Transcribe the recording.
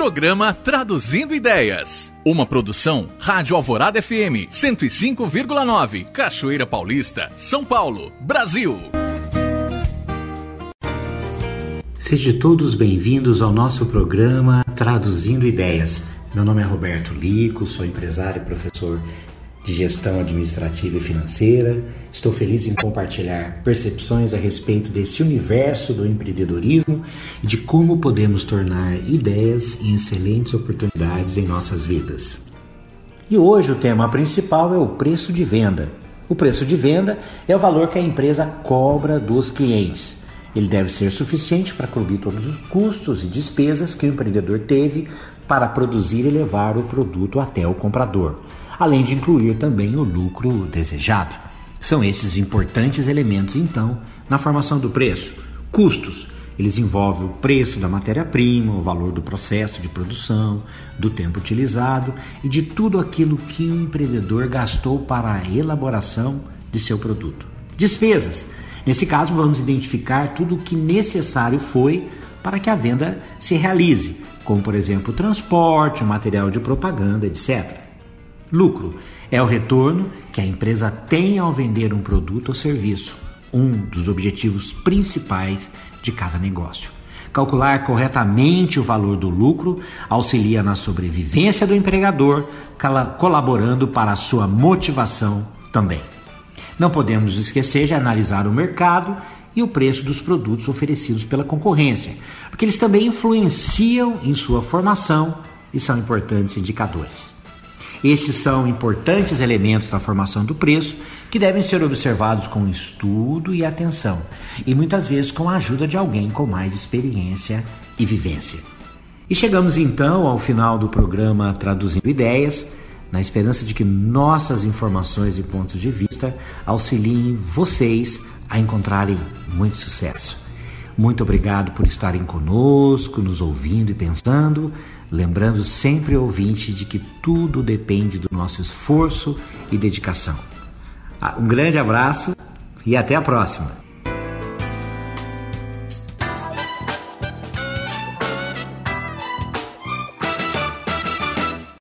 Programa Traduzindo Ideias. Uma produção Rádio Alvorada FM 105,9, Cachoeira Paulista, São Paulo, Brasil. Sejam todos bem-vindos ao nosso programa Traduzindo Ideias. Meu nome é Roberto Lico, sou empresário e professor de gestão administrativa e financeira. Estou feliz em compartilhar percepções a respeito desse universo do empreendedorismo e de como podemos tornar ideias em excelentes oportunidades em nossas vidas. E hoje o tema principal é o preço de venda. O preço de venda é o valor que a empresa cobra dos clientes. Ele deve ser suficiente para cobrir todos os custos e despesas que o empreendedor teve para produzir e levar o produto até o comprador além de incluir também o lucro desejado. São esses importantes elementos, então, na formação do preço. Custos. Eles envolvem o preço da matéria-prima, o valor do processo de produção, do tempo utilizado e de tudo aquilo que o empreendedor gastou para a elaboração de seu produto. Despesas. Nesse caso, vamos identificar tudo o que necessário foi para que a venda se realize, como por exemplo o transporte, o material de propaganda, etc. Lucro é o retorno que a empresa tem ao vender um produto ou serviço, um dos objetivos principais de cada negócio. Calcular corretamente o valor do lucro auxilia na sobrevivência do empregador, colaborando para a sua motivação também. Não podemos esquecer de analisar o mercado e o preço dos produtos oferecidos pela concorrência, porque eles também influenciam em sua formação e são importantes indicadores. Estes são importantes elementos da formação do preço que devem ser observados com estudo e atenção, e muitas vezes com a ajuda de alguém com mais experiência e vivência. E chegamos então ao final do programa Traduzindo Ideias, na esperança de que nossas informações e pontos de vista auxiliem vocês a encontrarem muito sucesso. Muito obrigado por estarem conosco, nos ouvindo e pensando. Lembrando sempre, ouvinte, de que tudo depende do nosso esforço e dedicação. Ah, um grande abraço e até a próxima!